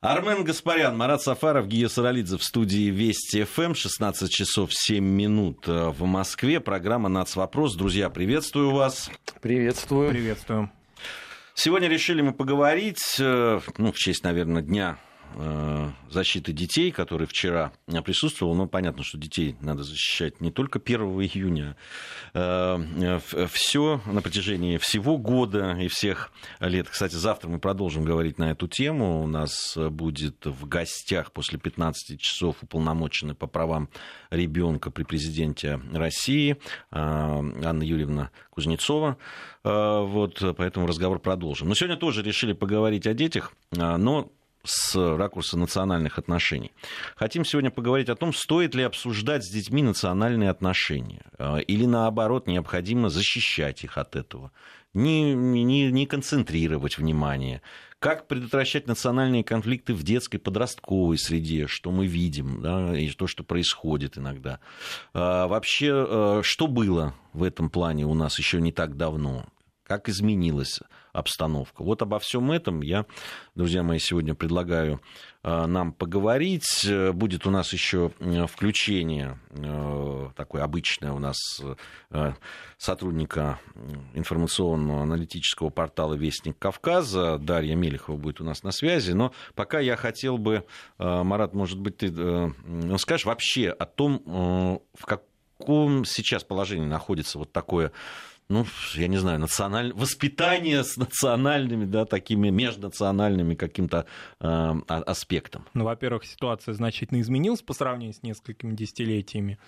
Армен Гаспарян, Марат Сафаров, Гия Саралидзе в студии Вести ФМ. 16 часов 7 минут э, в Москве. Программа «Нацвопрос». Друзья, приветствую вас. Приветствую. Приветствую. Сегодня решили мы поговорить, э, ну, в честь, наверное, Дня защиты детей, который вчера присутствовал. Ну, понятно, что детей надо защищать не только 1 июня. Э, Все на протяжении всего года и всех лет. Кстати, завтра мы продолжим говорить на эту тему. У нас будет в гостях после 15 часов уполномоченный по правам ребенка при президенте России э, Анна Юрьевна Кузнецова. Вот, поэтому разговор продолжим. Но сегодня тоже решили поговорить о детях, но с ракурса национальных отношений. Хотим сегодня поговорить о том, стоит ли обсуждать с детьми национальные отношения, э, или наоборот, необходимо защищать их от этого, не, не, не концентрировать внимание, как предотвращать национальные конфликты в детской подростковой среде, что мы видим, да, и то, что происходит иногда. А, вообще, э, что было в этом плане у нас еще не так давно? как изменилась обстановка. Вот обо всем этом я, друзья мои, сегодня предлагаю э, нам поговорить. Будет у нас еще э, включение э, такое обычное у нас сотрудника информационного аналитического портала «Вестник Кавказа». Дарья Мелехова будет у нас на связи. Но пока я хотел бы, Марат, может быть, ты скажешь вообще о том, в каком сейчас положении находится вот такое ну, я не знаю, националь... воспитание с национальными, да, такими межнациональными каким-то э, аспектом? Ну, во-первых, ситуация значительно изменилась по сравнению с несколькими десятилетиями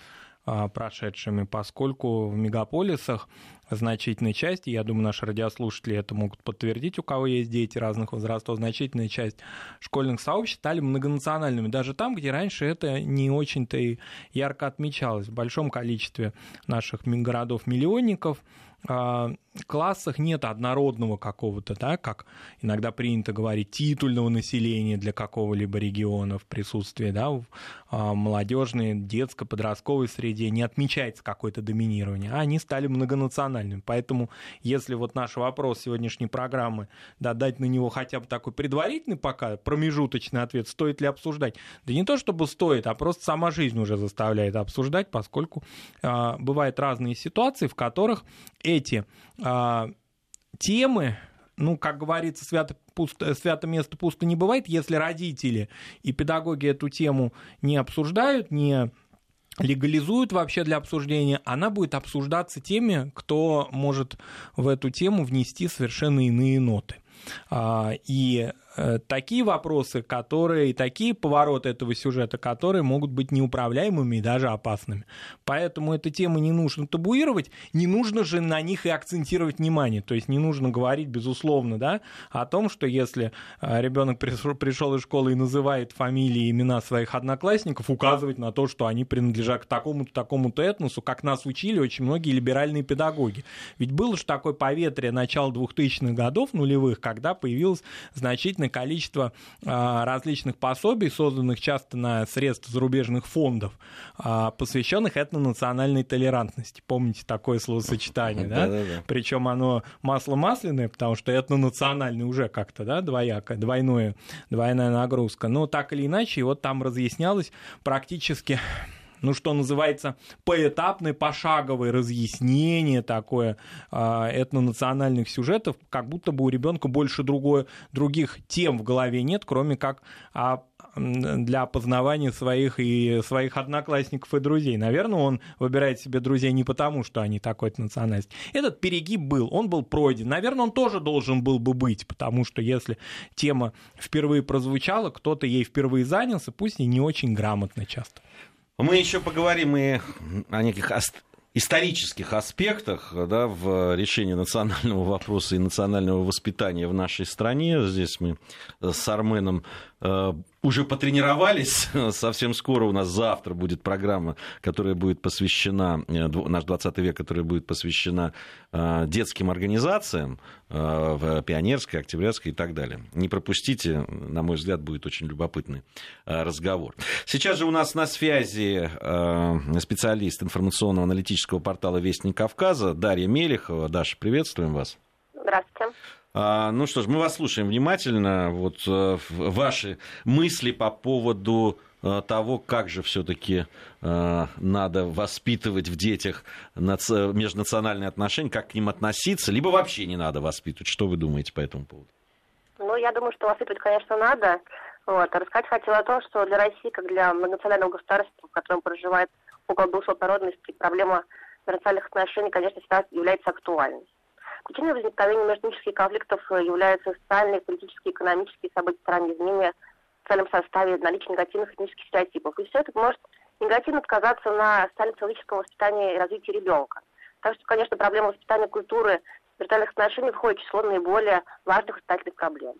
э, прошедшими, поскольку в мегаполисах значительная часть, и я думаю, наши радиослушатели это могут подтвердить, у кого есть дети разных возрастов, значительная часть школьных сообществ стали многонациональными, даже там, где раньше это не очень-то и ярко отмечалось. В большом количестве наших городов-миллионников а, классах нет однородного какого-то, да, как иногда принято говорить, титульного населения для какого-либо региона в присутствии, да, а, молодежной, детской, подростковой среде не отмечается какое-то доминирование, а они стали многонациональными. Поэтому, если вот наш вопрос сегодняшней программы, да, дать на него хотя бы такой предварительный пока, промежуточный ответ, стоит ли обсуждать, да не то чтобы стоит, а просто сама жизнь уже заставляет обсуждать, поскольку э, бывают разные ситуации, в которых эти а, темы, ну, как говорится, свято, пусто, свято место пусто не бывает, если родители и педагоги эту тему не обсуждают, не легализуют вообще для обсуждения, она будет обсуждаться теми, кто может в эту тему внести совершенно иные ноты. А, и такие вопросы, которые, и такие повороты этого сюжета, которые могут быть неуправляемыми и даже опасными. Поэтому эту тему не нужно табуировать, не нужно же на них и акцентировать внимание. То есть не нужно говорить, безусловно, да, о том, что если э, ребенок пришел из школы и называет фамилии и имена своих одноклассников, указывать на то, что они принадлежат к такому-то, такому-то этносу, как нас учили очень многие либеральные педагоги. Ведь было же такое поветрие начала 2000-х годов, нулевых, когда появилось значительно значительное количество а, различных пособий, созданных часто на средства зарубежных фондов, а, посвященных этнонациональной толерантности. Помните такое словосочетание, да? Причем оно масло масляное, потому что этнонациональный уже как-то, да, двояко, двойное, двойная нагрузка. Но так или иначе, вот там разъяснялось практически ну, что называется, поэтапное, пошаговое разъяснение такое а, этнонациональных сюжетов, как будто бы у ребенка больше другое, других тем в голове нет, кроме как а, для опознавания своих и своих одноклассников и друзей. Наверное, он выбирает себе друзей не потому, что они такой национальности. Этот перегиб был, он был пройден. Наверное, он тоже должен был бы быть, потому что если тема впервые прозвучала, кто-то ей впервые занялся, пусть и не очень грамотно часто. Мы еще поговорим и о неких исторических аспектах да, в решении национального вопроса и национального воспитания в нашей стране. Здесь мы с Арменом уже потренировались. Совсем скоро у нас завтра будет программа, которая будет посвящена, э, наш 20 век, которая будет посвящена э, детским организациям э, в Пионерской, Октябрятской и так далее. Не пропустите, на мой взгляд, будет очень любопытный разговор. Сейчас же у нас на связи специалист информационного аналитического портала «Вестник Кавказа» Дарья Мелехова. Даша, приветствуем вас. Здравствуйте. А, ну что ж, мы вас слушаем внимательно. Вот э, ваши мысли по поводу э, того, как же все-таки э, надо воспитывать в детях межнациональные отношения, как к ним относиться, либо вообще не надо воспитывать. Что вы думаете по этому поводу? Ну, я думаю, что воспитывать, конечно, надо. Вот. рассказать хотела о том, что для России, как для многонационального государства, в котором проживает около 200 народностей, проблема национальных отношений, конечно, всегда является актуальной. Причиной возникновения межэтнических конфликтов являются социальные, политические, экономические события страны, изменения в целом составе, наличие негативных этнических стереотипов. И все это может негативно сказаться на социально-психологическом воспитании и развитии ребенка. Так что, конечно, проблема воспитания культуры виртуальных отношений входит в число наиболее важных воспитательных проблем.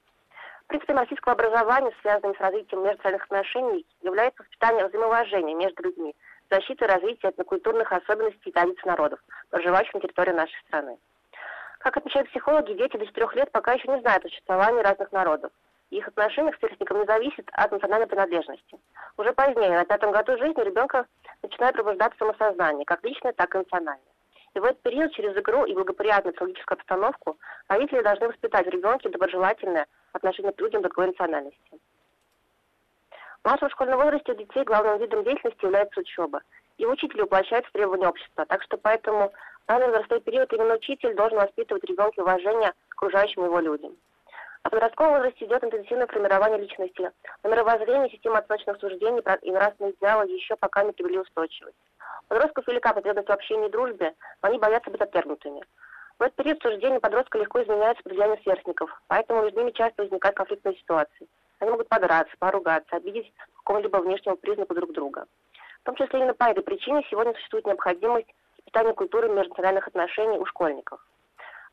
Принципом российского образования, связанным с развитием межнациональных отношений, является воспитание взаимоуважения между людьми, защита и развитие этнокультурных особенностей и традиций народов, проживающих на территории нашей страны. Как отмечают психологи, дети до 4 лет пока еще не знают о существовании разных народов. Их отношение к сверстникам не зависит от национальной принадлежности. Уже позднее, на пятом году жизни, ребенка начинает пробуждаться самосознание, как личное, так и национальное. И в этот период через игру и благоприятную психологическую обстановку родители должны воспитать в ребенке доброжелательное отношение к людям другой национальности. В младшем школьном возрасте у детей главным видом деятельности является учеба. И учитель воплощает требования общества. Так что поэтому данный возрастной период именно учитель должен воспитывать ребенка уважение к окружающим его людям. А в подростковом возрасте идет интенсивное формирование личности. На мировоззрение, система оценочных суждений и нравственные идеалы еще пока не привели устойчивость. Подростков велика потребность в общении и дружбе, но они боятся быть отвергнутыми. В этот период суждения подростка легко изменяются под влиянием сверстников, поэтому между ними часто возникают конфликтные ситуации. Они могут подраться, поругаться, обидеть какого-либо внешнего признака друг друга. В том числе именно по этой причине сегодня существует необходимость воспитания культуры межнациональных отношений у школьников.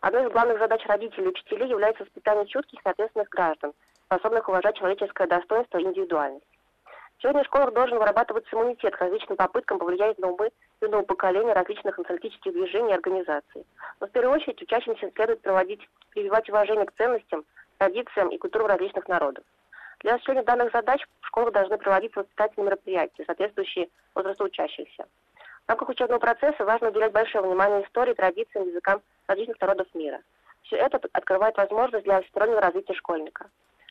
Одной из главных задач родителей и учителей является воспитание чутких и ответственных граждан, способных уважать человеческое достоинство и индивидуальность. Сегодня в школах должен вырабатываться иммунитет к различным попыткам повлиять на умы юного поколения различных националистических движений и организаций. Но в первую очередь учащимся следует проводить, прививать уважение к ценностям, традициям и культурам различных народов. Для осуществления данных задач в школах должны проводиться воспитательные мероприятия, соответствующие возрасту учащихся. Рамках учебного процесса важно уделять большое внимание истории, традициям, языкам различных народов мира. Все это открывает возможность для всестороннего развития школьника.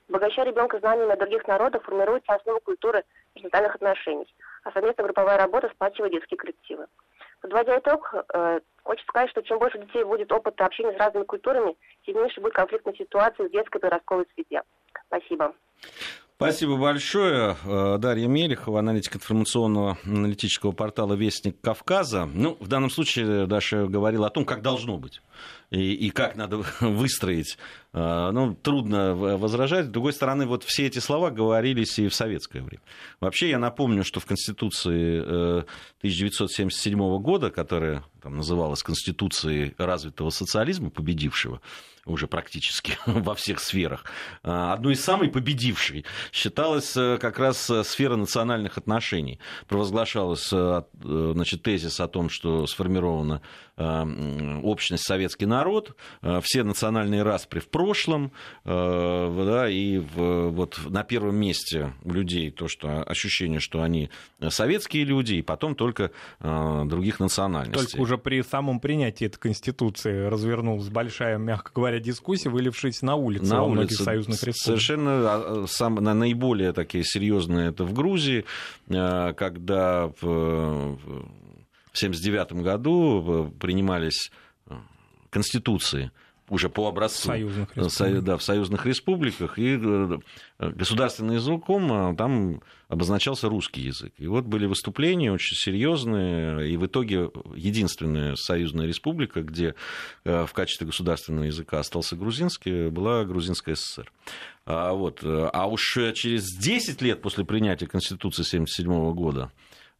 Обогащая ребенка знаниями других народах, формируется основа культуры межнациональных отношений, а совместная групповая работа сплачивает детские коллективы. Подводя итог, э, хочется сказать, что чем больше детей будет опыта общения с разными культурами, тем меньше будет конфликтной ситуации в детской подростковой среде. Спасибо. Спасибо большое. Э, Дарья Мелехова, аналитик информационного аналитического портала «Вестник Кавказа». Ну, в данном случае Даша говорила о том, как должно быть и, и как надо выстроить. Э, ну, трудно возражать. С другой стороны, вот все эти слова говорились и в советское время. Вообще, я напомню, что в Конституции 1977 э, года, которая там, называлась Конституцией развитого социализма, победившего, уже практически во всех сферах. А, одной из самой победившей считалась э, как раз э, сфера национальных отношений. Провозглашалась значит, тезис о том, что сформирована общность советский народ, все национальные распри в прошлом, да, и в, вот на первом месте у людей то, что ощущение, что они советские люди, и потом только других национальностей. Только уже при самом принятии этой Конституции развернулась большая, мягко говоря, дискуссии, вылившись на улице на во многих союзных республиках. Совершенно а, сам, наиболее такие серьезные это в Грузии, а, когда в 1979 году принимались конституции уже по образцу союзных республик. да, в союзных республиках, и э, государственным языком там обозначался русский язык. И вот были выступления очень серьезные, и в итоге единственная союзная республика, где э, в качестве государственного языка остался грузинский, была Грузинская ССР. А, вот. а уж через 10 лет после принятия Конституции 1977 года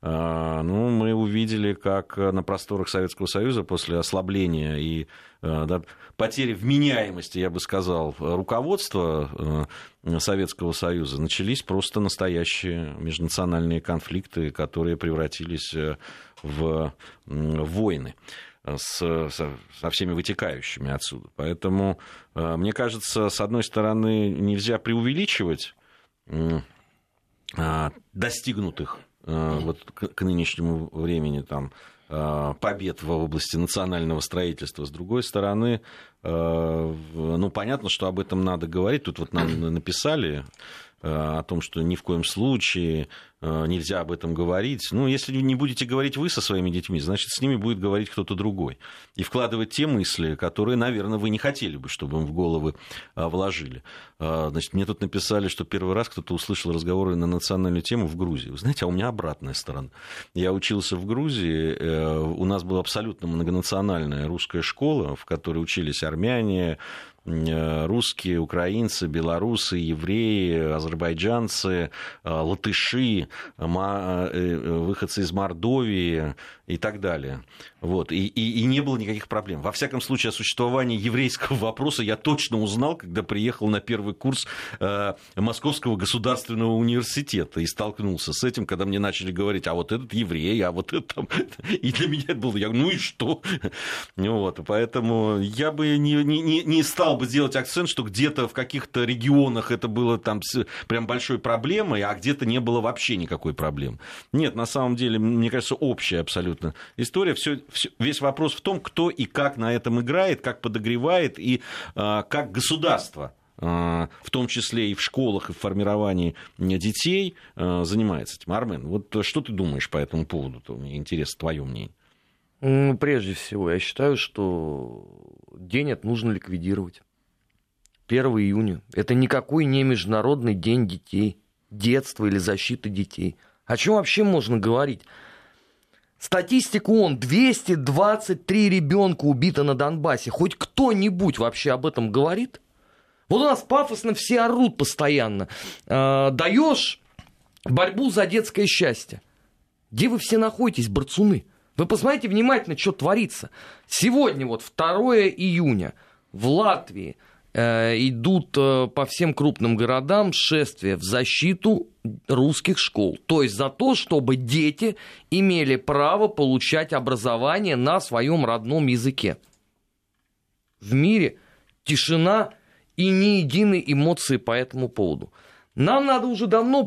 ну, мы увидели, как на просторах Советского Союза после ослабления и э, да, потери вменяемости, я бы сказал, руководства э, Советского Союза, начались просто настоящие межнациональные конфликты, которые превратились э, в войны с, со, со всеми вытекающими отсюда. Поэтому, мне кажется, с одной стороны, нельзя преувеличивать достигнутых Э, вот к, к нынешнему времени там побед в области национального строительства. С другой стороны, ну, понятно, что об этом надо говорить. Тут вот нам написали о том, что ни в коем случае Э, нельзя об этом говорить. Ну, если не будете говорить вы со своими детьми, значит, с ними будет говорить кто-то другой. И вкладывать те мысли, которые, наверное, вы не хотели бы, чтобы им в головы э, вложили. Э, значит, мне тут написали, что первый раз кто-то услышал разговоры на национальную тему в Грузии. Вы знаете, а у меня обратная сторона. Я учился в Грузии, у нас была абсолютно многонациональная русская школа, в которой учились армяне, русские, украинцы, белорусы, евреи, азербайджанцы, латыши, Э, выходцы из Мордовии и так далее. Вот. И, и, и не было никаких проблем. Во всяком случае, о существовании еврейского вопроса я точно узнал, когда приехал на первый курс э, Московского государственного университета и столкнулся с этим, когда мне начали говорить, а вот этот еврей, а вот это там... И для меня это было, я ну и что? Вот. Поэтому я бы не, не, не стал бы делать акцент, что где-то в каких-то регионах это было там прям большой проблемой, а где-то не было вообще никакой проблемы. Нет, на самом деле, мне кажется, общая абсолютно история. Все, весь вопрос в том, кто и как на этом играет, как подогревает и э, как государство а, в том числе и в школах, и в формировании детей, а, занимается этим. Армен, вот что ты думаешь по этому поводу? Мне интересно твое мнение. Ну, прежде всего, я считаю, что день это нужно ликвидировать. 1 июня. Это никакой не международный день детей, детства или защиты детей. О чем вообще можно говорить? Статистику он 223 ребенка убито на Донбассе. Хоть кто-нибудь вообще об этом говорит? Вот у нас пафосно все орут постоянно. Э, даешь борьбу за детское счастье. Где вы все находитесь, борцуны? Вы посмотрите внимательно, что творится. Сегодня, вот 2 июня, в Латвии идут э, по всем крупным городам шествия в защиту русских школ. То есть за то, чтобы дети имели право получать образование на своем родном языке. В мире тишина и ни единой эмоции по этому поводу. Нам надо уже давно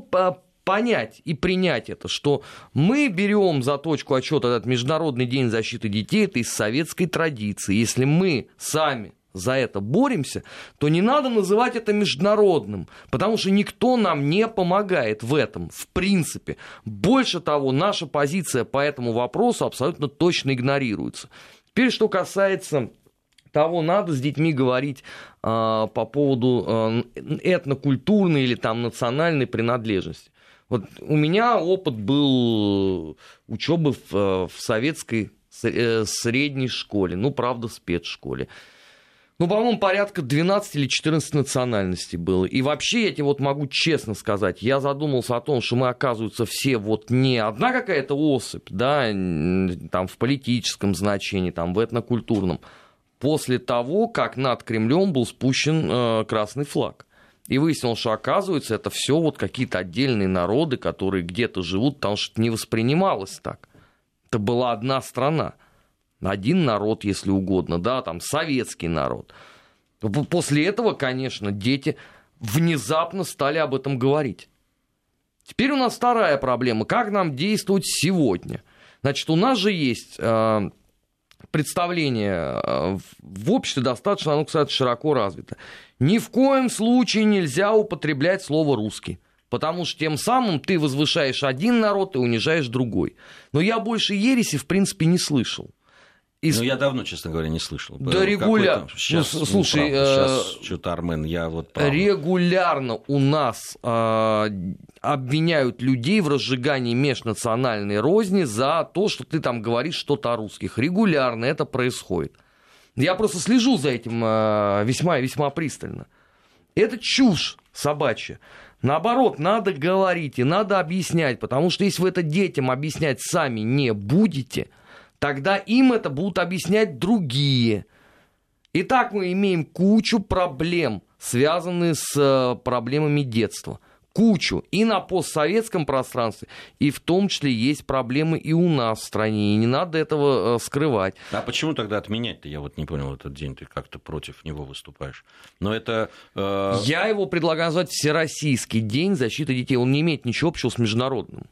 понять и принять это, что мы берем за точку отчета этот Международный день защиты детей, это из советской традиции. Если мы сами за это боремся, то не надо называть это международным, потому что никто нам не помогает в этом, в принципе. Больше того, наша позиция по этому вопросу абсолютно точно игнорируется. Теперь, что касается того, надо с детьми говорить э, по поводу э, этнокультурной или там национальной принадлежности. Вот у меня опыт был учебы в, э, в советской э, средней школе, ну, правда, спецшколе. Ну, по-моему, порядка 12 или 14 национальностей было. И вообще, я тебе вот могу честно сказать, я задумался о том, что мы, оказывается, все вот не одна какая-то особь, да, там в политическом значении, там в этнокультурном, после того, как над Кремлем был спущен э, красный флаг. И выяснилось, что, оказывается, это все вот какие-то отдельные народы, которые где-то живут, потому что это не воспринималось так. Это была одна страна один народ, если угодно, да, там советский народ. После этого, конечно, дети внезапно стали об этом говорить. Теперь у нас вторая проблема. Как нам действовать сегодня? Значит, у нас же есть э, представление э, в обществе достаточно, оно, кстати, широко развито. Ни в коем случае нельзя употреблять слово «русский». Потому что тем самым ты возвышаешь один народ и унижаешь другой. Но я больше ереси, в принципе, не слышал. Из... Ну, я давно, честно говоря, не слышал. Да регулярно. Сейчас, ну, слушай, ну, сейчас что-то, Армен, я вот... Правда. Регулярно у нас э, обвиняют людей в разжигании межнациональной розни за то, что ты там говоришь что-то о русских. Регулярно это происходит. Я просто слежу за этим э, весьма и весьма пристально. Это чушь собачья. Наоборот, надо говорить и надо объяснять, потому что если вы это детям объяснять сами не будете – тогда им это будут объяснять другие. Итак, мы имеем кучу проблем, связанных с э, проблемами детства. Кучу. И на постсоветском пространстве, и в том числе есть проблемы и у нас в стране. И не надо этого э, скрывать. А почему тогда отменять-то? Я вот не понял этот день. Ты как-то против него выступаешь. Но это... Э... Я его предлагаю назвать Всероссийский день защиты детей. Он не имеет ничего общего с международным.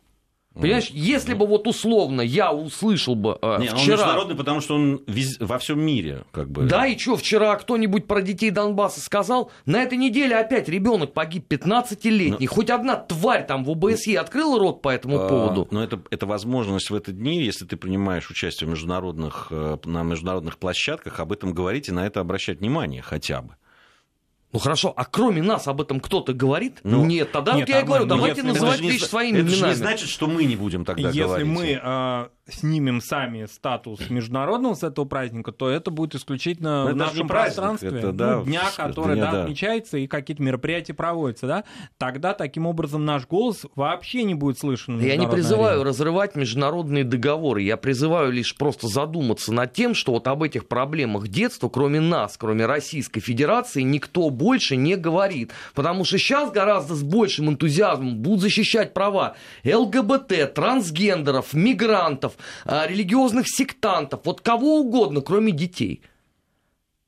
Понимаешь, если бы вот условно я услышал бы э, Не, он вчера... международный, потому что он вез- во всем мире, как бы. Да, и что, вчера кто-нибудь про детей Донбасса сказал? На этой неделе опять ребенок погиб 15-летний. Хоть одна тварь там в ОБСЕ открыла рот по этому А, поводу? Но это, это возможность в этот дни, если ты принимаешь участие в международных, э, на международных площадках, об этом говорить и на это обращать внимание хотя бы. Ну хорошо, а кроме нас об этом кто-то говорит? Ну, нет, тогда нет, вот я и говорю, мы- давайте если- называть это не вещи зна- своими это же именами. не значит, что мы не будем тогда Если говорить. мы а, снимем сами статус международного с этого праздника, то это будет исключительно Но в это же нашем пространстве. это, да, ну, дня, который дня, да, да. отмечается, и какие-то мероприятия проводятся, да, тогда таким образом наш голос вообще не будет слышен. Я не призываю арене. разрывать международные договоры. Я призываю лишь просто задуматься над тем, что вот об этих проблемах детства, кроме нас, кроме Российской Федерации, никто больше не говорит. Потому что сейчас гораздо с большим энтузиазмом будут защищать права ЛГБТ, трансгендеров, мигрантов, религиозных сектантов, вот кого угодно, кроме детей.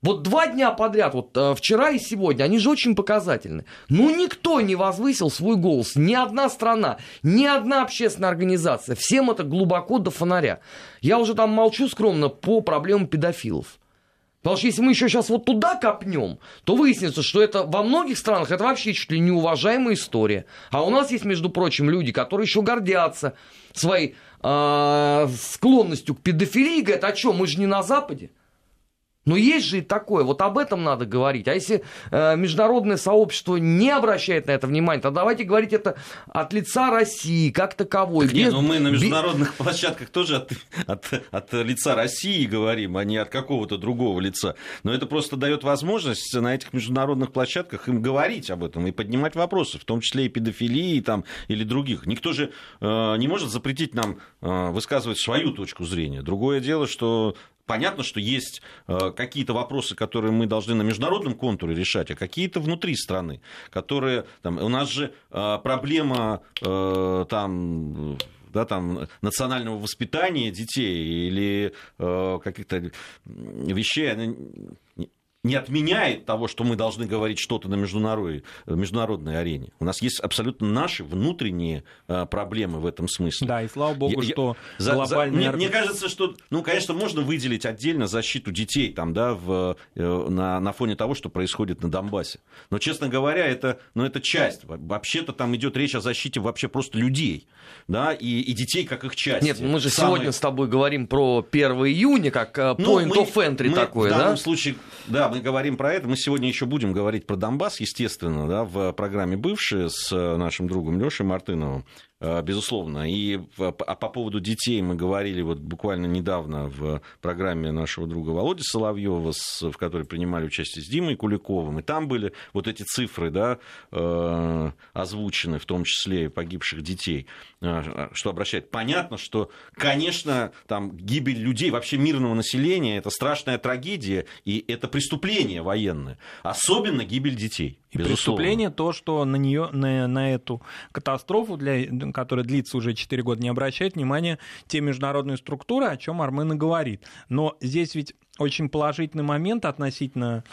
Вот два дня подряд, вот э, вчера и сегодня, они же очень показательны. Ну, никто не возвысил свой голос, ни одна страна, ни одна общественная организация. Всем это глубоко до фонаря. Я уже там молчу скромно по проблемам педофилов. Потому что если мы еще сейчас вот туда копнем, то выяснится, что это во многих странах это вообще чуть ли не уважаемая история. А у нас есть, между прочим, люди, которые еще гордятся своей э, склонностью к педофилии, говорят, а что, мы же не на Западе. Но есть же и такое, вот об этом надо говорить. А если э, международное сообщество не обращает на это внимание, то давайте говорить это от лица России, как таковой. Не, без- ну мы на без- международных площадках тоже от, от, от лица России говорим, а не от какого-то другого лица. Но это просто дает возможность на этих международных площадках им говорить об этом и поднимать вопросы, в том числе и педофилии там, или других. Никто же э, не может запретить нам э, высказывать свою точку зрения. Другое дело, что Понятно, что есть э, какие-то вопросы, которые мы должны на международном контуре решать, а какие-то внутри страны, которые там, у нас же э, проблема э, там да, там, национального воспитания детей или э, каких-то вещей, она не- отменяет того, что мы должны говорить что-то на международной, международной арене. У нас есть абсолютно наши внутренние э, проблемы в этом смысле. Да, и слава богу, Я- я- что За- за- глобальные мне, мне кажется, что, ну, конечно, можно выделить отдельно защиту детей там, да, в, э, на, на фоне того, что происходит на Донбассе. Но, честно говоря, это, ну, это часть. Во- Вообще-то там идет речь о защите вообще просто людей, да, и, и детей как их часть. Нет, мы же Самой- сегодня с тобой говорим про 1 июня, как э, ну, point мы- of entry мы такое, в данном да? случае, да, мы говорим про это. Мы сегодня еще будем говорить про Донбасс, естественно, да, в программе «Бывшие» с э, нашим другом Лешей Мартыновым, безусловно. И в- а по поводу детей мы говорили вот буквально недавно в программе нашего друга Володи Соловьева, в которой принимали участие с Димой Куликовым. И там были вот эти цифры, да, э, озвучены, в том числе и погибших детей, э, что обращает. Понятно, что, конечно, там гибель людей, вообще мирного населения, это страшная трагедия, и это преступление военное. Особенно гибель детей. И безусловно. преступление то, что на нее, на, на эту катастрофу, для, которая длится уже 4 года, не обращает внимания те международные структуры, о чем Армен и говорит. Но здесь ведь очень положительный момент относительно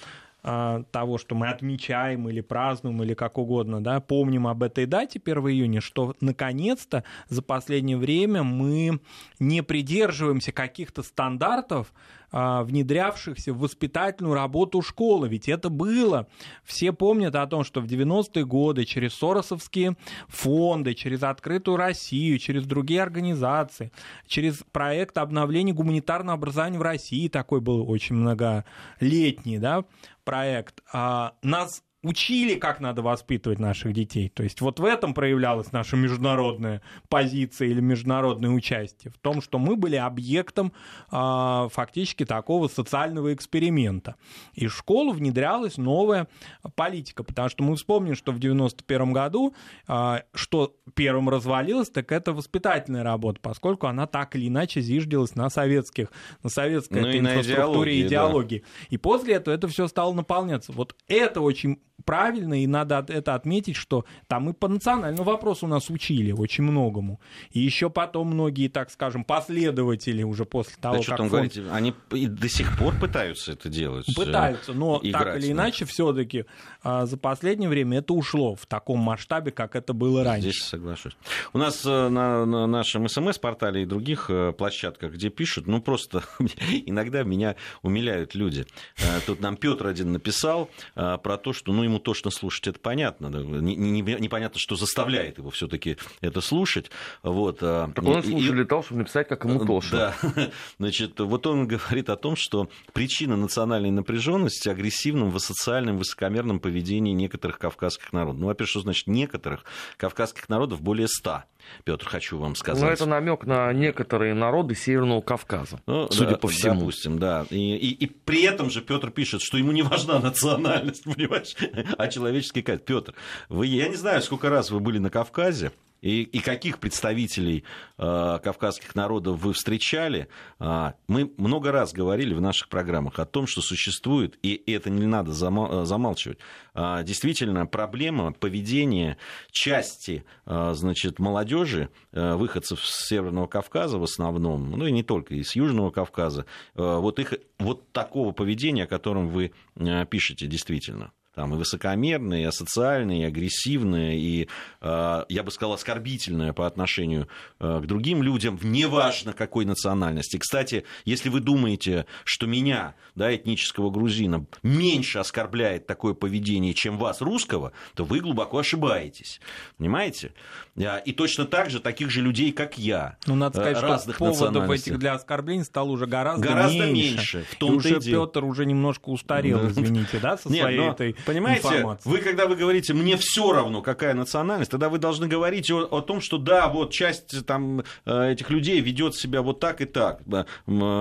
а, того, что мы отмечаем или празднуем, или как угодно, да, помним об этой дате 1 июня, что наконец-то за последнее время мы не придерживаемся каких-то стандартов, внедрявшихся в воспитательную работу школы. Ведь это было. Все помнят о том, что в 90-е годы через Соросовские фонды, через Открытую Россию, через другие организации, через проект обновления гуманитарного образования в России, такой был очень многолетний да, проект, а, нас учили, как надо воспитывать наших детей. То есть вот в этом проявлялась наша международная позиция или международное участие, в том, что мы были объектом а, фактически такого социального эксперимента. И в школу внедрялась новая политика, потому что мы вспомним, что в 91 году, а, что первым развалилось, так это воспитательная работа, поскольку она так или иначе зиждилась на советских, на советской Ну этой и на инфраструктуре и идеологии, да. идеологии. И после этого это все стало наполняться. Вот это очень правильно, и надо это отметить, что там и по национальному вопросу нас учили очень многому. И еще потом многие, так скажем, последователи уже после того, да как... Фонд... Говорите, они и до сих пор пытаются это делать. Пытаются, но так или иначе, все-таки а, за последнее время это ушло в таком масштабе, как это было раньше. Здесь соглашусь. У нас э, на, на нашем СМС-портале и других э, площадках, где пишут, ну просто иногда меня умиляют люди. Э, тут нам Петр один написал про то, что ну ему тошно слушать, это понятно. Непонятно, что заставляет его все-таки это слушать. Вот. Так он и, уже летал, чтобы написать, как ему тошно. Да. Значит, вот он говорит о том, что причина национальной напряженности агрессивным, социальным, высокомерным поведении некоторых кавказских народов. Ну, во-первых, что значит некоторых? Кавказских народов более ста. Петр, хочу вам сказать. Ну, это намек на некоторые народы Северного Кавказа, ну, судя да, по всему. Допустим, да. И, и, и при этом же Петр пишет, что ему не важна национальность, понимаешь, а человеческий кайф. Петр, вы, я не знаю, сколько раз вы были на Кавказе, и, и каких представителей э, кавказских народов вы встречали. Э, мы много раз говорили в наших программах о том, что существует, и это не надо замал, замалчивать, э, действительно проблема поведения части э, значит, молодежи, э, выходцев с Северного Кавказа в основном, ну и не только, из Южного Кавказа, э, вот, их, вот такого поведения, о котором вы э, пишете действительно там, и высокомерные, и асоциальные, и агрессивные, и, э, я бы сказал, оскорбительные по отношению э, к другим людям, неважно какой национальности. Кстати, если вы думаете, что меня, да, этнического грузина, меньше оскорбляет такое поведение, чем вас, русского, то вы глубоко ошибаетесь. Понимаете? Э, и точно так же таких же людей, как я, ну, надо сказать, разных что поводов этих для оскорблений стало уже гораздо, гораздо меньше. меньше. В том и уже Петр уже немножко устарел, извините, да, со своей этой Понимаете, информации. вы когда вы говорите, мне все равно, какая национальность, тогда вы должны говорить о, о том, что да, вот часть там, э, этих людей ведет себя вот так и так.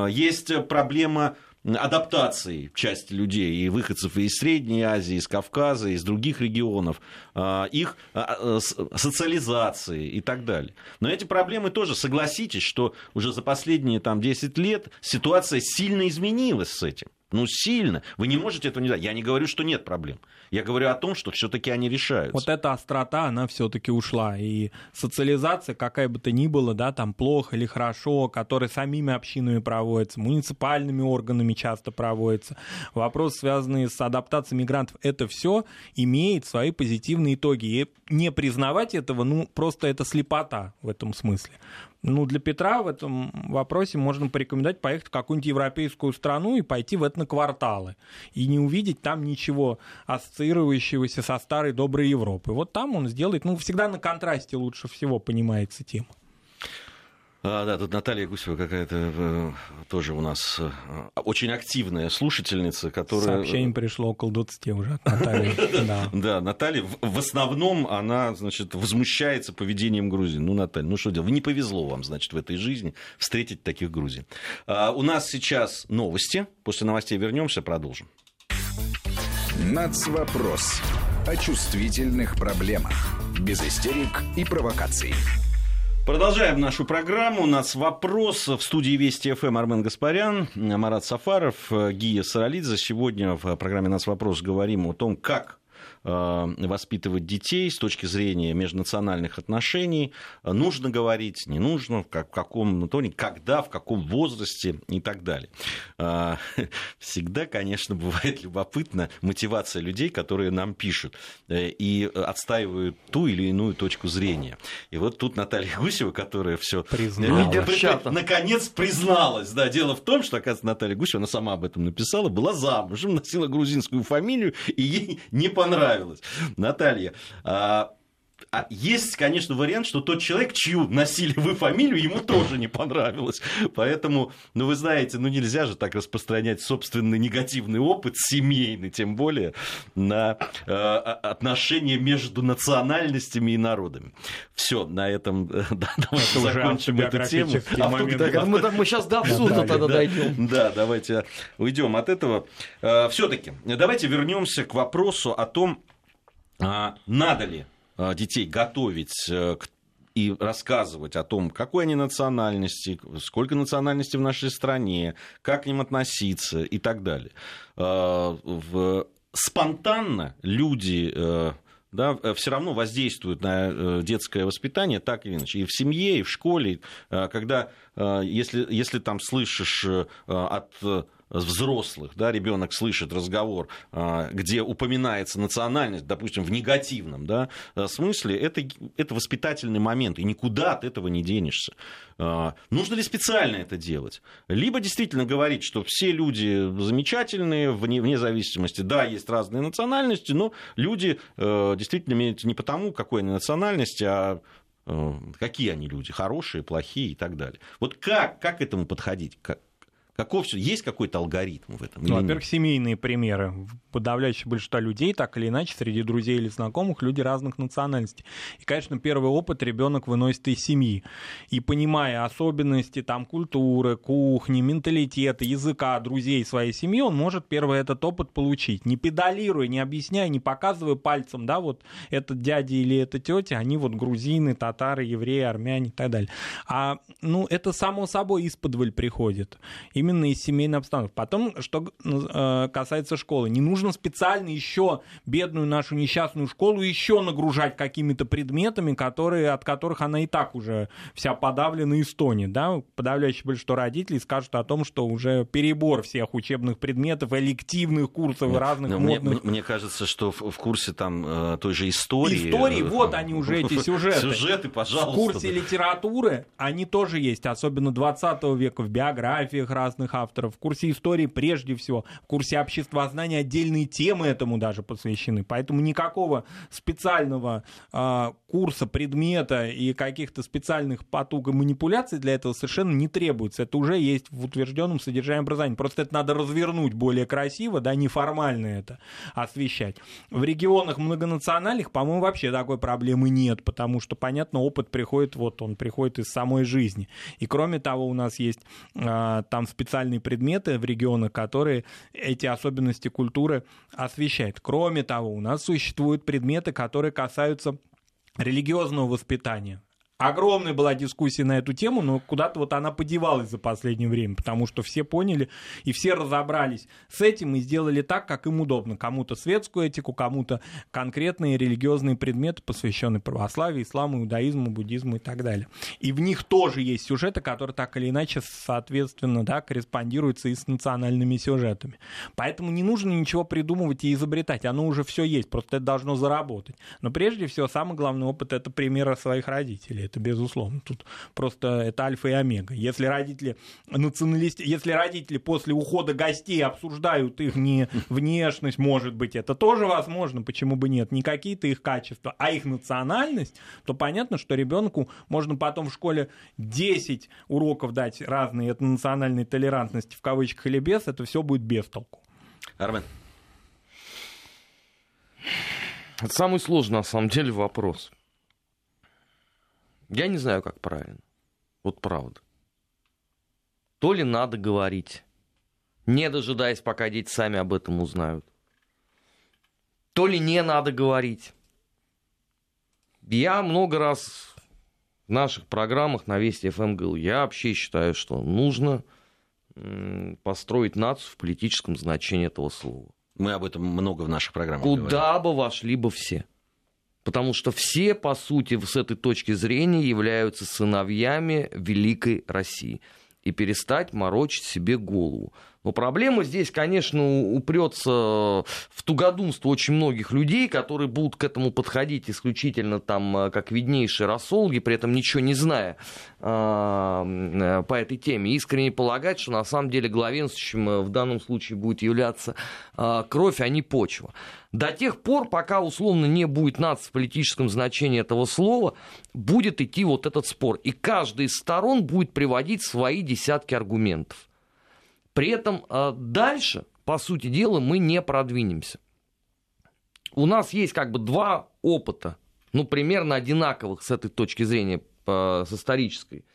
Есть проблема адаптации части людей и выходцев из Средней Азии, из Кавказа, из других регионов, а, их социализации и так далее. Но эти проблемы тоже, согласитесь, что уже за последние там, 10 лет ситуация сильно изменилась с этим. Ну, сильно. Вы не можете этого не дать. Я не говорю, что нет проблем. Я говорю о том, что все-таки они решаются. Вот эта острота, она все-таки ушла. И социализация, какая бы то ни была, да, там плохо или хорошо, которая самими общинами проводится, муниципальными органами часто проводится. Вопросы, связанные с адаптацией мигрантов, это все имеет свои позитивные итоги. И не признавать этого, ну, просто это слепота в этом смысле. Ну, для Петра в этом вопросе можно порекомендовать поехать в какую-нибудь европейскую страну и пойти в этнокварталы. И не увидеть там ничего ассоциирующегося со старой доброй Европой. Вот там он сделает, ну, всегда на контрасте лучше всего понимается тема. А, да, тут Наталья Гусева какая-то э, тоже у нас э, очень активная слушательница, которая... Сообщение пришло около 20 уже от Натальи. Да, Наталья в основном она, значит, возмущается поведением грузин. Ну, Наталья, ну что делать? Не повезло вам, значит, в этой жизни встретить таких грузин. А, у нас сейчас новости. После новостей вернемся, продолжим. Нацвопрос. О чувствительных проблемах. Без истерик и провокаций. Продолжаем нашу программу. У нас вопрос в студии Вести ФМ Армен Гаспарян, Марат Сафаров, Гия Саралидзе. Сегодня в программе «Нас вопрос» говорим о том, как воспитывать детей с точки зрения межнациональных отношений. Нужно говорить, не нужно, в каком тоне, когда, в каком возрасте и так далее. Э, всегда, конечно, бывает любопытна мотивация людей, которые нам пишут э, и отстаивают ту или иную точку зрения. И вот тут Наталья Гусева, которая все наконец призналась. Да, дело в том, что, оказывается, Наталья Гусева, она сама об этом написала, была замужем, носила грузинскую фамилию, и ей не понравилось понравилось. Наталья, а, а есть, конечно, вариант, что тот человек, чью носили вы фамилию, ему тоже не понравилось. Поэтому, ну, вы знаете, ну, нельзя же так распространять собственный негативный опыт, семейный, тем более, на э, отношения между национальностями и народами. Все, на этом э, да, давайте закончим эту тему. А мы, мы сейчас до абсурда тогда дойдем. Да, давайте уйдем от этого. Э, Все-таки давайте вернемся к вопросу о том, а, надо ли а, детей готовить э, к и рассказывать о том, какой они национальности, сколько национальностей в нашей стране, как к ним относиться и так далее. В спонтанно люди да, все равно воздействуют на детское воспитание так или иначе. И в семье, и в школе, когда, если, если там слышишь от взрослых, да, ребенок слышит разговор, а, где упоминается национальность, допустим, в негативном да, э, смысле, это, это воспитательный момент, и никуда от этого не денешься. А, нужно ли специально это делать? Либо действительно говорить, что все люди замечательные, вне, вне зависимости, да, есть разные национальности, но люди э, действительно имеют не потому, какой они национальности, а э, какие они люди, хорошие, плохие и так далее. Вот как, как к этому подходить? Каков есть какой-то алгоритм в этом? Ну, во-первых, семейные примеры. Подавляющее большинство людей, так или иначе, среди друзей или знакомых, люди разных национальностей. И, конечно, первый опыт ребенок выносит из семьи. И понимая особенности там, культуры, кухни, менталитета, языка друзей своей семьи, он может первый этот опыт получить. Не педалируя, не объясняя, не показывая пальцем, да, вот этот дядя или эта тетя, они вот грузины, татары, евреи, армяне и так далее. А, ну, это само собой из-под приходит. И именно из семейной обстановки. Потом, что э, касается школы, не нужно специально еще бедную нашу несчастную школу еще нагружать какими-то предметами, которые, от которых она и так уже вся подавлена и стонет. Да? Подавляющее большинство родителей скажут о том, что уже перебор всех учебных предметов, элективных курсов Нет, разных но модных. Мне, мне кажется, что в, в курсе там э, той же истории... Истории, э, вот они уже, эти сюжеты. Сюжеты, пожалуйста. В курсе литературы они тоже есть, особенно 20 века, в биографиях разных разных авторов, в курсе истории прежде всего, в курсе обществознания отдельные темы этому даже посвящены. Поэтому никакого специального э, курса, предмета и каких-то специальных потуг и манипуляций для этого совершенно не требуется. Это уже есть в утвержденном содержании образования. Просто это надо развернуть более красиво, да, неформально это освещать. В регионах многонациональных, по-моему, вообще такой проблемы нет, потому что, понятно, опыт приходит, вот он приходит из самой жизни. И кроме того, у нас есть э, там специальные специальные предметы в регионах, которые эти особенности культуры освещают. Кроме того, у нас существуют предметы, которые касаются религиозного воспитания. Огромная была дискуссия на эту тему, но куда-то вот она подевалась за последнее время, потому что все поняли и все разобрались с этим и сделали так, как им удобно. Кому-то светскую этику, кому-то конкретные религиозные предметы, посвященные православию, исламу, иудаизму, буддизму и так далее. И в них тоже есть сюжеты, которые так или иначе, соответственно, да, корреспондируются и с национальными сюжетами. Поэтому не нужно ничего придумывать и изобретать, оно уже все есть, просто это должно заработать. Но прежде всего, самый главный опыт — это примеры своих родителей это безусловно. Тут просто это альфа и омега. Если родители националисты, если родители после ухода гостей обсуждают их не внешность, может быть, это тоже возможно, почему бы нет, не какие-то их качества, а их национальность, то понятно, что ребенку можно потом в школе 10 уроков дать разные это национальной толерантности в кавычках или без, это все будет без толку. Армен. Это самый сложный, на самом деле, вопрос. Я не знаю, как правильно. Вот правда. То ли надо говорить, не дожидаясь, пока дети сами об этом узнают. То ли не надо говорить. Я много раз в наших программах на Вести ФМ говорил, я вообще считаю, что нужно построить нацию в политическом значении этого слова. Мы об этом много в наших программах Куда говорим. бы вошли бы все. Потому что все, по сути, с этой точки зрения являются сыновьями великой России. И перестать морочить себе голову. Но проблема здесь, конечно, упрется в тугодумство очень многих людей, которые будут к этому подходить исключительно там э, как виднейшие рассолги, при этом ничего не зная э, по этой теме. Искренне полагать, что на самом деле главенствующим э, в данном случае будет являться кровь, а не почва. До тех пор, пока условно не будет нации в политическом значении этого слова, будет идти вот этот спор. И каждая из сторон будет приводить свои десятки аргументов. При этом а, дальше, по сути дела, мы не продвинемся. У нас есть как бы два опыта, ну, примерно одинаковых с этой точки зрения, с исторической.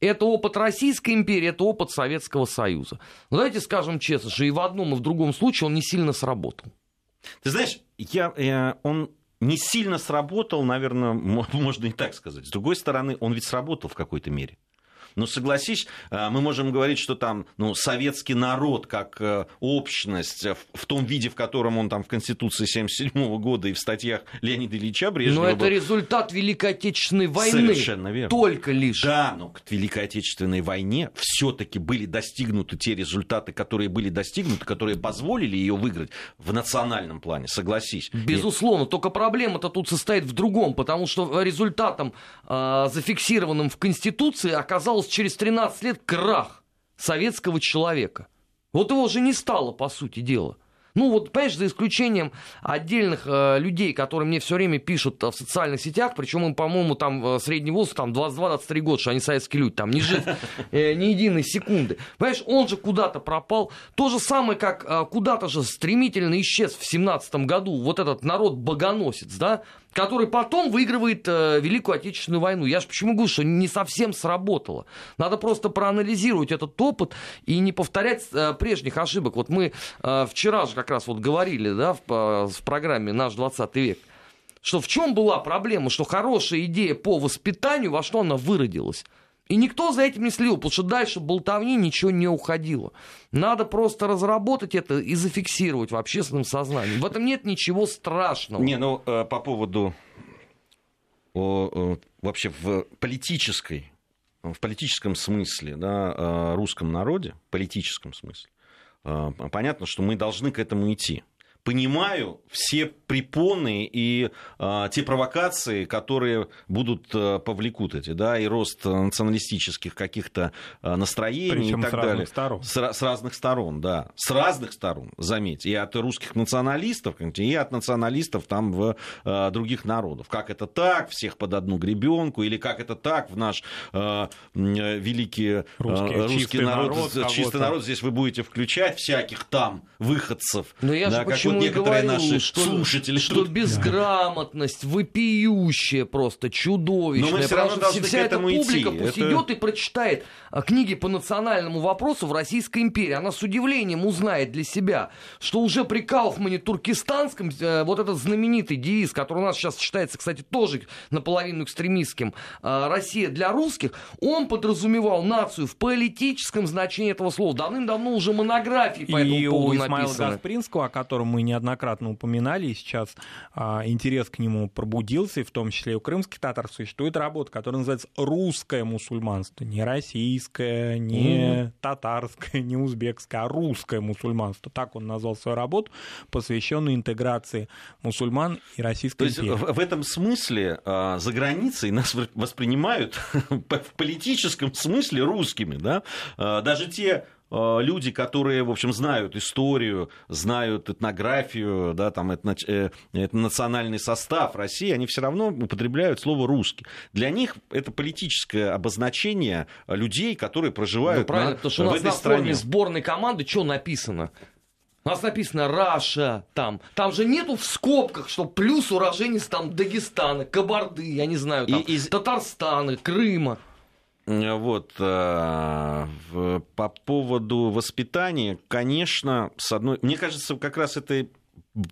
Это опыт Российской империи, это опыт Советского Союза. Но давайте скажем честно, что и в одном, и в другом случае он не сильно сработал. Ты знаешь, я, я, он не сильно сработал, наверное, можно и так сказать. С другой стороны, он ведь сработал в какой-то мере. Но согласись, э, мы можем говорить, что там ну, советский народ как э, общность в том виде, в котором он там в Конституции 1977 года и в статьях Леонида Ильича Брежнева... Но это результат Великой Отечественной войны. Совершенно верно. Только лишь. Да, но к Великой Отечественной войне все-таки были достигнуты те результаты, которые были достигнуты, которые позволили ее выиграть в национальном плане, согласись. Безусловно, только проблема-то тут состоит в другом, потому что результатом, э, зафиксированным в Конституции, оказалось через 13 лет крах советского человека. Вот его же не стало, по сути дела. Ну вот, понимаешь, за исключением отдельных э, людей, которые мне все время пишут э, в социальных сетях, причем им, по-моему, там э, средний возраст там 22-23 года, что они советские люди, там не жить э, ни единой секунды. Понимаешь, он же куда-то пропал. То же самое, как э, куда-то же стремительно исчез в 17 году вот этот народ-богоносец, да, который потом выигрывает э, Великую Отечественную войну. Я же почему говорю, что не совсем сработало. Надо просто проанализировать этот опыт и не повторять э, прежних ошибок. Вот мы э, вчера же как раз вот говорили да, в, э, в программе «Наш 20 век», что в чем была проблема, что хорошая идея по воспитанию, во что она выродилась. И никто за этим не следил, потому что дальше болтовни ничего не уходило. Надо просто разработать это и зафиксировать в общественном сознании. В этом нет ничего страшного. Не, ну э, по поводу о, вообще в политической, в политическом смысле, да, э, русском народе, политическом смысле, э, понятно, что мы должны к этому идти понимаю все препоны и а, те провокации, которые будут а, повлекут эти, да, и рост националистических каких-то а, настроений Причем и так с далее. разных сторон. С, с разных сторон, да. С разных сторон, заметьте. И от русских националистов, и от националистов там в а, других народов. Как это так, всех под одну гребенку, или как это так в наш а, великий Русский, а, русский чистый народ, народ, чистый народ, здесь вы будете включать всяких там выходцев. Но я же да, как почему вот и некоторые говорю, наши что, слушатели. что тут. безграмотность вопиющая просто, чудовищная. Но мы потому равно должны вся к эта этому идти. публика пусть Это- идет и прочитает а, книги по национальному вопросу в Российской империи. Она с удивлением узнает для себя, что уже при Кауфмане туркестанском э, вот этот знаменитый девиз, который у нас сейчас считается, кстати, тоже наполовину экстремистским, э, «Россия для русских», он подразумевал нацию в политическом значении этого слова. Давным-давно уже монографии по И этому поводу у Исмаила написаны. Гаспринского, о котором мы неоднократно упоминали, и сейчас а, интерес к нему пробудился, и в том числе и у крымских татар существует работа, которая называется «Русское мусульманство». Не российское, не татарское, не узбекское, а русское мусульманство. Так он назвал свою работу, посвященную интеграции мусульман и То Российской есть империи. в, этом смысле а, за границей нас воспринимают в политическом смысле русскими, да? А, Даже те люди, которые, в общем, знают историю, знают этнографию, да, там, этно- э, этнонациональный состав России, они все равно употребляют слово «русский». Для них это политическое обозначение людей, которые Ну, проживают правильно, на- потому что у в нас этой на форме стране. сборной команды что написано? У нас написано Раша там. Там же нету в скобках, что плюс уроженец там Дагестана, Кабарды, я не знаю, там, И из- Татарстана, Крыма. Вот, э, в- по поводу воспитания, конечно, с одной... Мне кажется, как раз это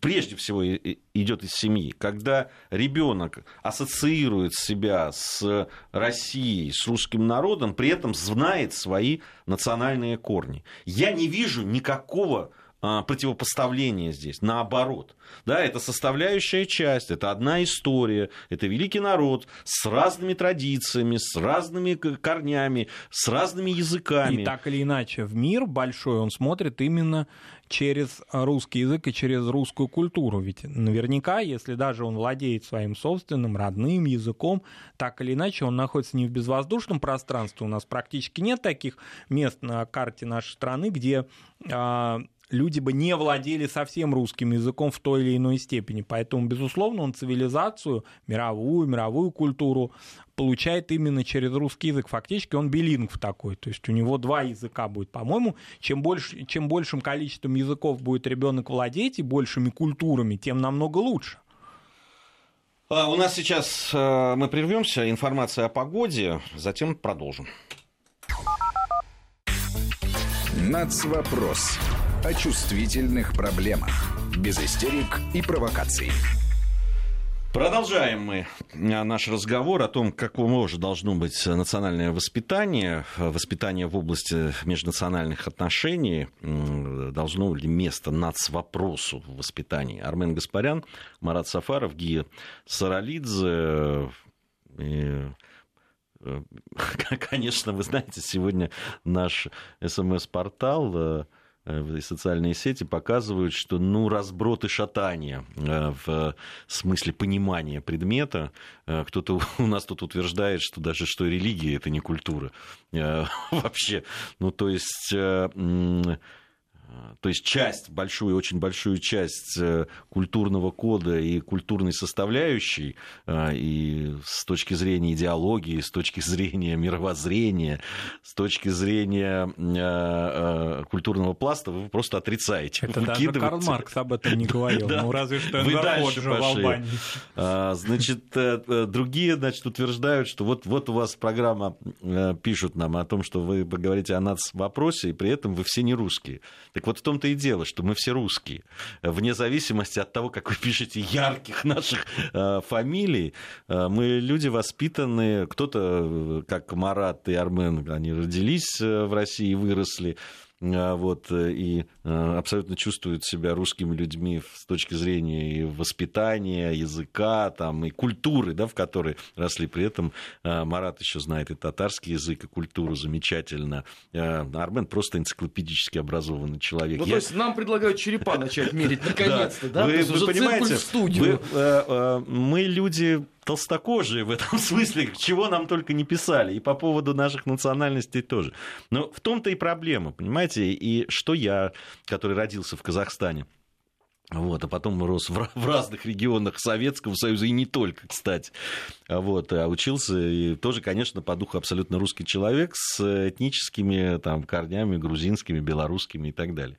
прежде всего идет из семьи. Когда ребенок ассоциирует себя с Россией, с русским народом, при этом знает свои национальные корни. Я не вижу никакого а, противопоставления здесь, наоборот. Да, это составляющая часть, это одна история, это великий народ с разными традициями, с разными корнями, с разными языками. И так или иначе, в мир большой он смотрит именно через русский язык и через русскую культуру. Ведь наверняка, если даже он владеет своим собственным родным языком, так или иначе он находится не в безвоздушном пространстве. У нас практически нет таких мест на карте нашей страны, где а, люди бы не владели совсем русским языком в той или иной степени. Поэтому, безусловно, он цивилизацию, мировую, мировую культуру получает именно через русский язык. Фактически он билингв такой. То есть у него два языка будет. По-моему, чем, больше, чем большим количеством языков будет ребенок владеть и большими культурами, тем намного лучше. А, У нас сейчас э, мы прервемся, информация о погоде, затем продолжим. Нацвопрос. О чувствительных проблемах. Без истерик и провокаций. Продолжаем мы наш разговор о том, какого же должно быть национальное воспитание, воспитание в области межнациональных отношений, должно ли место нацвопросу в воспитании. Армен Гаспарян, Марат Сафаров, Гия Саралидзе. И конечно, вы знаете, сегодня наш СМС-портал Э, социальные сети показывают, что ну, разброд и шатание э, в смысле понимания предмета. Э, кто-то у нас тут утверждает, что даже что религия это не культура вообще. Ну, то есть то есть часть, большую, очень большую часть э, культурного кода и культурной составляющей, э, и с точки зрения идеологии, с точки зрения мировоззрения, с точки зрения э, культурного пласта, вы просто отрицаете. Это даже Карл Маркс об этом не говорил. Ну, разве что Энвер же в Албании. А, значит, другие, значит, утверждают, что вот, вот у вас программа, пишут нам о том, что вы говорите о нацвопросе, и при этом вы все не русские. Так вот в том-то и дело, что мы все русские. Вне зависимости от того, как вы пишете ярких наших э, фамилий, э, мы люди воспитанные. Кто-то, э, как Марат и Армен, они родились в России и выросли. А, вот, э, и э, абсолютно чувствуют себя русскими людьми с точки зрения и воспитания, языка там, и культуры, да, в которой росли. При этом э, Марат еще знает и татарский язык, и культуру замечательно. Армен просто энциклопедически образованный человек. Ну, Я... то есть нам предлагают черепа начать мерить, наконец-то, да? Вы, вы понимаете, мы люди толстокожие в этом смысле, чего нам только не писали, и по поводу наших национальностей тоже. Но в том-то и проблема, понимаете, и что я, который родился в Казахстане, вот, а потом рос в, в разных регионах Советского Союза, и не только, кстати. Вот, а учился, и тоже, конечно, по духу абсолютно русский человек с этническими там, корнями грузинскими, белорусскими и так далее.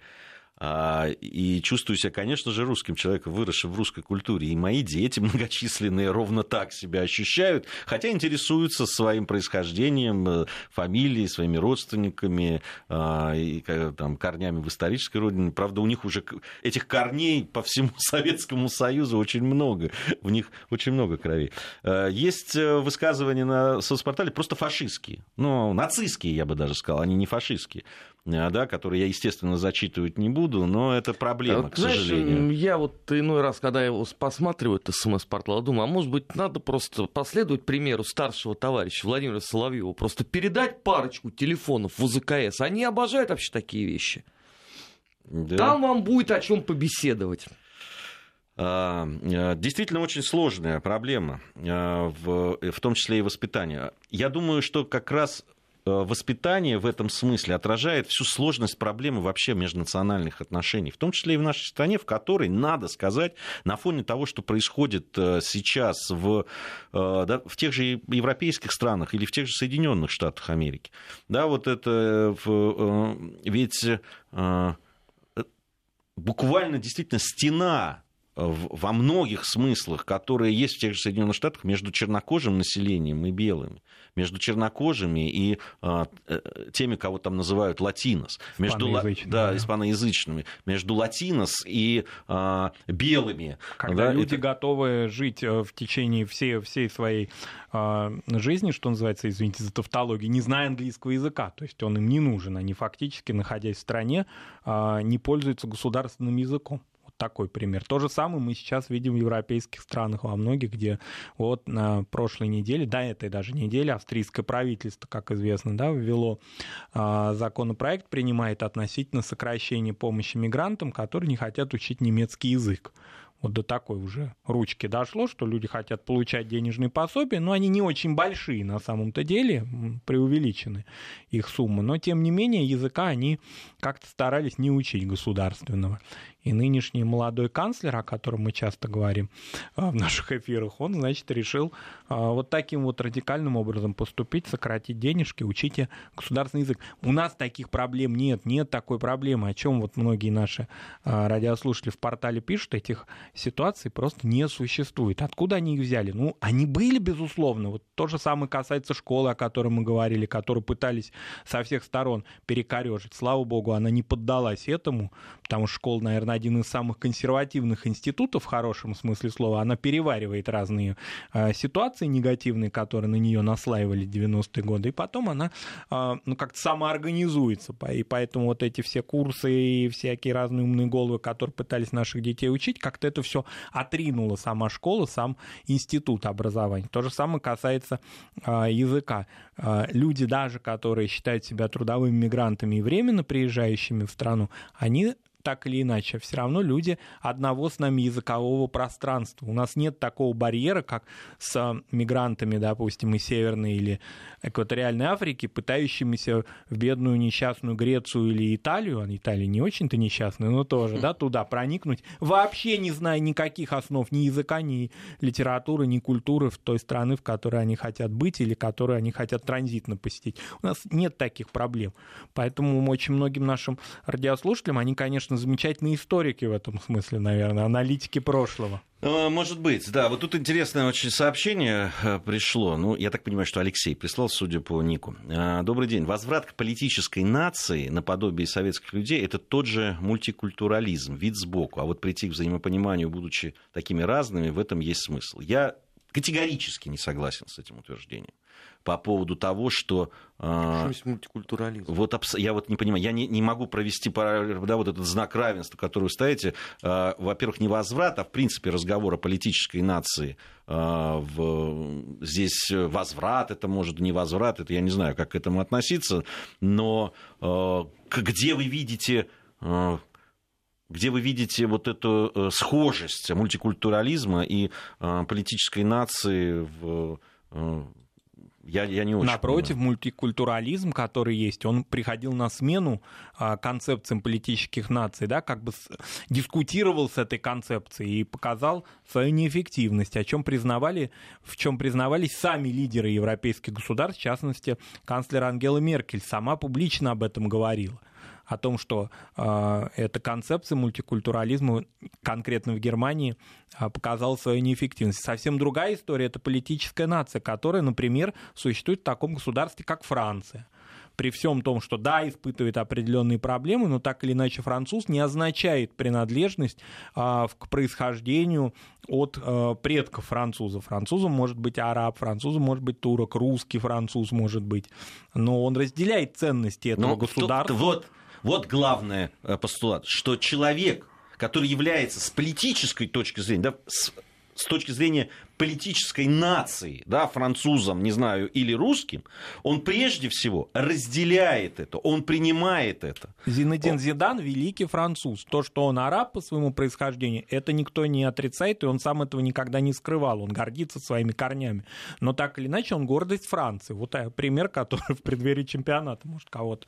А, и чувствую себя, конечно же, русским человеком, выросшим в русской культуре. И мои дети многочисленные ровно так себя ощущают, хотя интересуются своим происхождением, э, фамилией, своими родственниками, а, и, там, корнями в исторической родине. Правда, у них уже этих корней по всему Советскому Союзу очень много. В них очень много крови. А, есть э, высказывания на соцпортале просто фашистские. Ну, нацистские, я бы даже сказал, они не фашистские. Э, да, которые я, естественно, зачитывать не буду, но это проблема, вот, к знаешь, сожалению. Я вот иной раз, когда я его посматриваю, это СМС-портал, думаю, а может быть, надо просто последовать примеру старшего товарища Владимира Соловьева, просто передать парочку телефонов в УЗКС. Они обожают вообще такие вещи. Да. Там вам будет о чем побеседовать. А, э, действительно очень сложная проблема, э, в, в том числе и воспитание. Я думаю, что как раз Э, воспитание в этом смысле отражает всю сложность проблемы вообще межнациональных отношений, в том числе и в нашей стране, в которой, надо сказать, на фоне того, что происходит э, сейчас в, э, да, в тех же европейских странах или в тех же Соединенных Штатах Америки, да, вот это ведь буквально действительно стена во многих смыслах, которые есть в тех же Соединенных Штатах между чернокожим населением и белыми, между чернокожими и а, э, теми, кого там называют латинос, между да, да. испаноязычными, между латинос и а, белыми. Когда да, люди это... готовы жить э, в течение всей, всей своей а, жизни, что называется, извините за тавтологию, не зная английского языка, то есть он им не нужен, они фактически, находясь в стране, а, не пользуются государственным языком такой пример. То же самое мы сейчас видим в европейских странах во многих, где вот на прошлой неделе, да, этой даже неделе, австрийское правительство, как известно, да, ввело э, законопроект, принимает относительно сокращения помощи мигрантам, которые не хотят учить немецкий язык вот до такой уже ручки дошло, что люди хотят получать денежные пособия, но они не очень большие на самом-то деле, преувеличены их суммы, но тем не менее языка они как-то старались не учить государственного. И нынешний молодой канцлер, о котором мы часто говорим а, в наших эфирах, он, значит, решил а, вот таким вот радикальным образом поступить, сократить денежки, учите государственный язык. У нас таких проблем нет, нет такой проблемы, о чем вот многие наши а, радиослушатели в портале пишут, этих ситуаций просто не существует. Откуда они их взяли? Ну, они были, безусловно. Вот то же самое касается школы, о которой мы говорили, которую пытались со всех сторон перекорежить. Слава богу, она не поддалась этому, потому что школа, наверное, один из самых консервативных институтов в хорошем смысле слова. Она переваривает разные э, ситуации негативные, которые на нее наслаивали 90-е годы, и потом она э, ну, как-то самоорганизуется. И поэтому вот эти все курсы и всякие разные умные головы, которые пытались наших детей учить, как-то это все отринула сама школа, сам институт образования. То же самое касается э, языка. Люди даже, которые считают себя трудовыми мигрантами и временно приезжающими в страну, они так или иначе, все равно люди одного с нами языкового пространства. У нас нет такого барьера, как с мигрантами, допустим, из Северной или экваториальной Африки, пытающимися в бедную несчастную Грецию или Италию, а Италия не очень-то несчастная, но тоже, да, туда проникнуть, вообще не зная никаких основ ни языка, ни литературы, ни культуры в той страны, в которой они хотят быть или которую они хотят транзитно посетить. У нас нет таких проблем. Поэтому очень многим нашим радиослушателям, они, конечно, замечательные историки в этом смысле, наверное, аналитики прошлого. Э, может быть, да. Вот тут интересное очень сообщение э, пришло. Ну, я так понимаю, что Алексей прислал, судя по нику. Э, добрый день. Возврат к политической нации наподобие советских людей – это тот же мультикультурализм, вид сбоку. А вот прийти к взаимопониманию, будучи такими разными, в этом есть смысл. Я категорически не согласен с этим утверждением по поводу того, что... Что есть мультикультурализм? Вот я вот не понимаю, я не, не могу провести да, вот этот знак равенства, который вы ставите. Во-первых, не возврат, а в принципе разговор о политической нации. В... Здесь возврат, это может не возврат, это я не знаю, как к этому относиться, но где вы видите где вы видите вот эту э, схожесть мультикультурализма и политической нации в я, я не очень Напротив, понимаю. мультикультурализм, который есть, он приходил на смену а, концепциям политических наций, да, как бы с, дискутировал с этой концепцией и показал свою неэффективность, о чем признавали, в чем признавались сами лидеры европейских государств, в частности, канцлер Ангела Меркель сама публично об этом говорила о том, что э, эта концепция мультикультурализма конкретно в Германии э, показала свою неэффективность. Совсем другая история – это политическая нация, которая, например, существует в таком государстве, как Франция при всем том, что да, испытывает определенные проблемы, но так или иначе француз не означает принадлежность а, к происхождению от а, предков француза. Французом может быть араб, французом может быть турок, русский француз может быть, но он разделяет ценности этого но государства. Вот вот главный э, постулат, что человек, который является с политической точки зрения, да, с, с точки зрения политической нации, да, французом, не знаю, или русским, он прежде всего разделяет это, он принимает это. Зинедин он... Зидан великий француз. То, что он араб по своему происхождению, это никто не отрицает, и он сам этого никогда не скрывал. Он гордится своими корнями. Но так или иначе, он гордость Франции. Вот пример, который в преддверии чемпионата может кого-то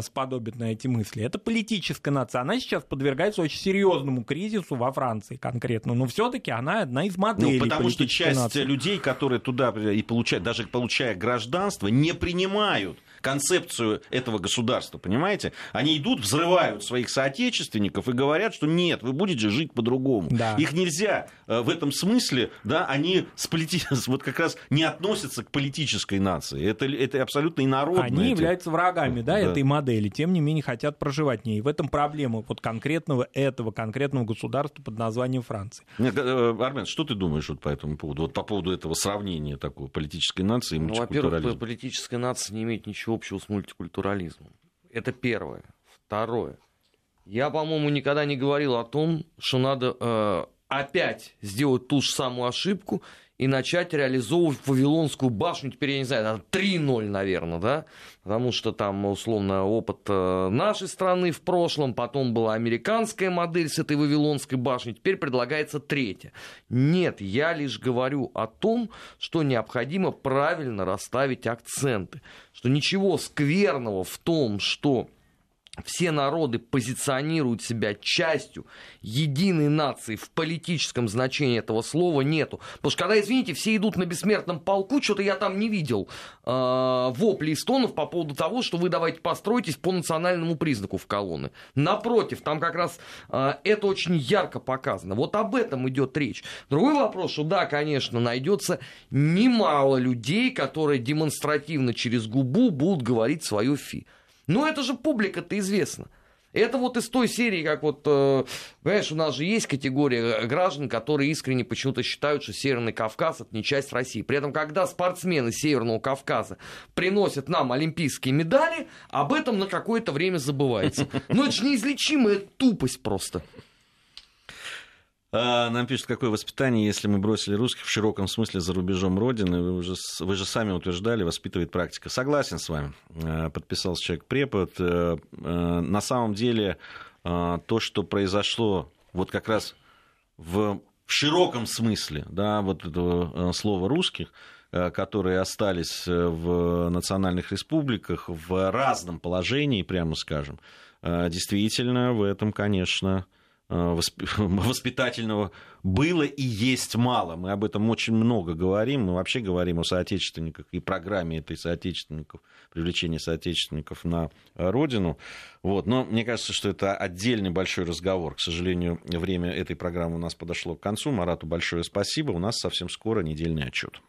сподобит на эти мысли. Это политическая нация. Она сейчас подвергается очень серьезному кризису во Франции конкретно. Но все-таки она одна из моделей. Ну, потому что часть нации. людей, которые туда и получают, даже получая гражданство, не принимают концепцию этого государства, понимаете? Они идут, взрывают своих соотечественников и говорят, что нет, вы будете жить по-другому. Да. Их нельзя в этом смысле, да, они с полити... вот как раз не относятся к политической нации. Это, это абсолютно инородное. Они являются врагами, да, да, этой модели, тем не менее хотят проживать в ней. И в этом проблема вот конкретного этого конкретного государства под названием Франция. Нет, э, Армен, что ты думаешь вот по этому поводу? Вот по поводу этого сравнения такого политической нации и ну, во-первых, политическая нация не имеет ничего общего с мультикультурализмом. Это первое. Второе. Я, по-моему, никогда не говорил о том, что надо э, опять сделать ту же самую ошибку и начать реализовывать Вавилонскую башню, теперь я не знаю, 3-0, наверное, да, потому что там, условно, опыт э, нашей страны в прошлом, потом была американская модель с этой Вавилонской башней, теперь предлагается третья. Нет, я лишь говорю о том, что необходимо правильно расставить акценты, что ничего скверного в том, что все народы позиционируют себя частью единой нации в политическом значении этого слова нету. Потому что когда, извините, все идут на бессмертном полку, что-то я там не видел э, вопли и стонов по поводу того, что вы давайте постройтесь по национальному признаку в колонны. Напротив, там как раз э, это очень ярко показано. Вот об этом идет речь. Другой вопрос, что да, конечно, найдется немало людей, которые демонстративно через губу будут говорить свое фи. Но это же публика-то известно. Это вот из той серии, как вот, э, понимаешь, у нас же есть категория граждан, которые искренне почему-то считают, что Северный Кавказ это не часть России. При этом, когда спортсмены Северного Кавказа приносят нам олимпийские медали, об этом на какое-то время забывается. Но это же неизлечимая тупость просто. А, нам пишут, какое воспитание, если мы бросили русских в широком смысле за рубежом Родины. Вы, уже, вы же сами утверждали, воспитывает практика. Согласен с вами, а, подписался человек-препод. Э, э, на самом деле, а, то, что произошло вот как раз в, широком смысле, да, вот этого э, слова русских, которые остались в национальных республиках в разном положении, прямо скажем, действительно в этом, конечно, воспитательного было и есть мало. Мы об этом очень много говорим. Мы вообще говорим о соотечественниках и программе этой соотечественников, привлечения соотечественников на родину. Вот. Но мне кажется, что это отдельный большой разговор. К сожалению, время этой программы у нас подошло к концу. Марату большое спасибо. У нас совсем скоро недельный отчет.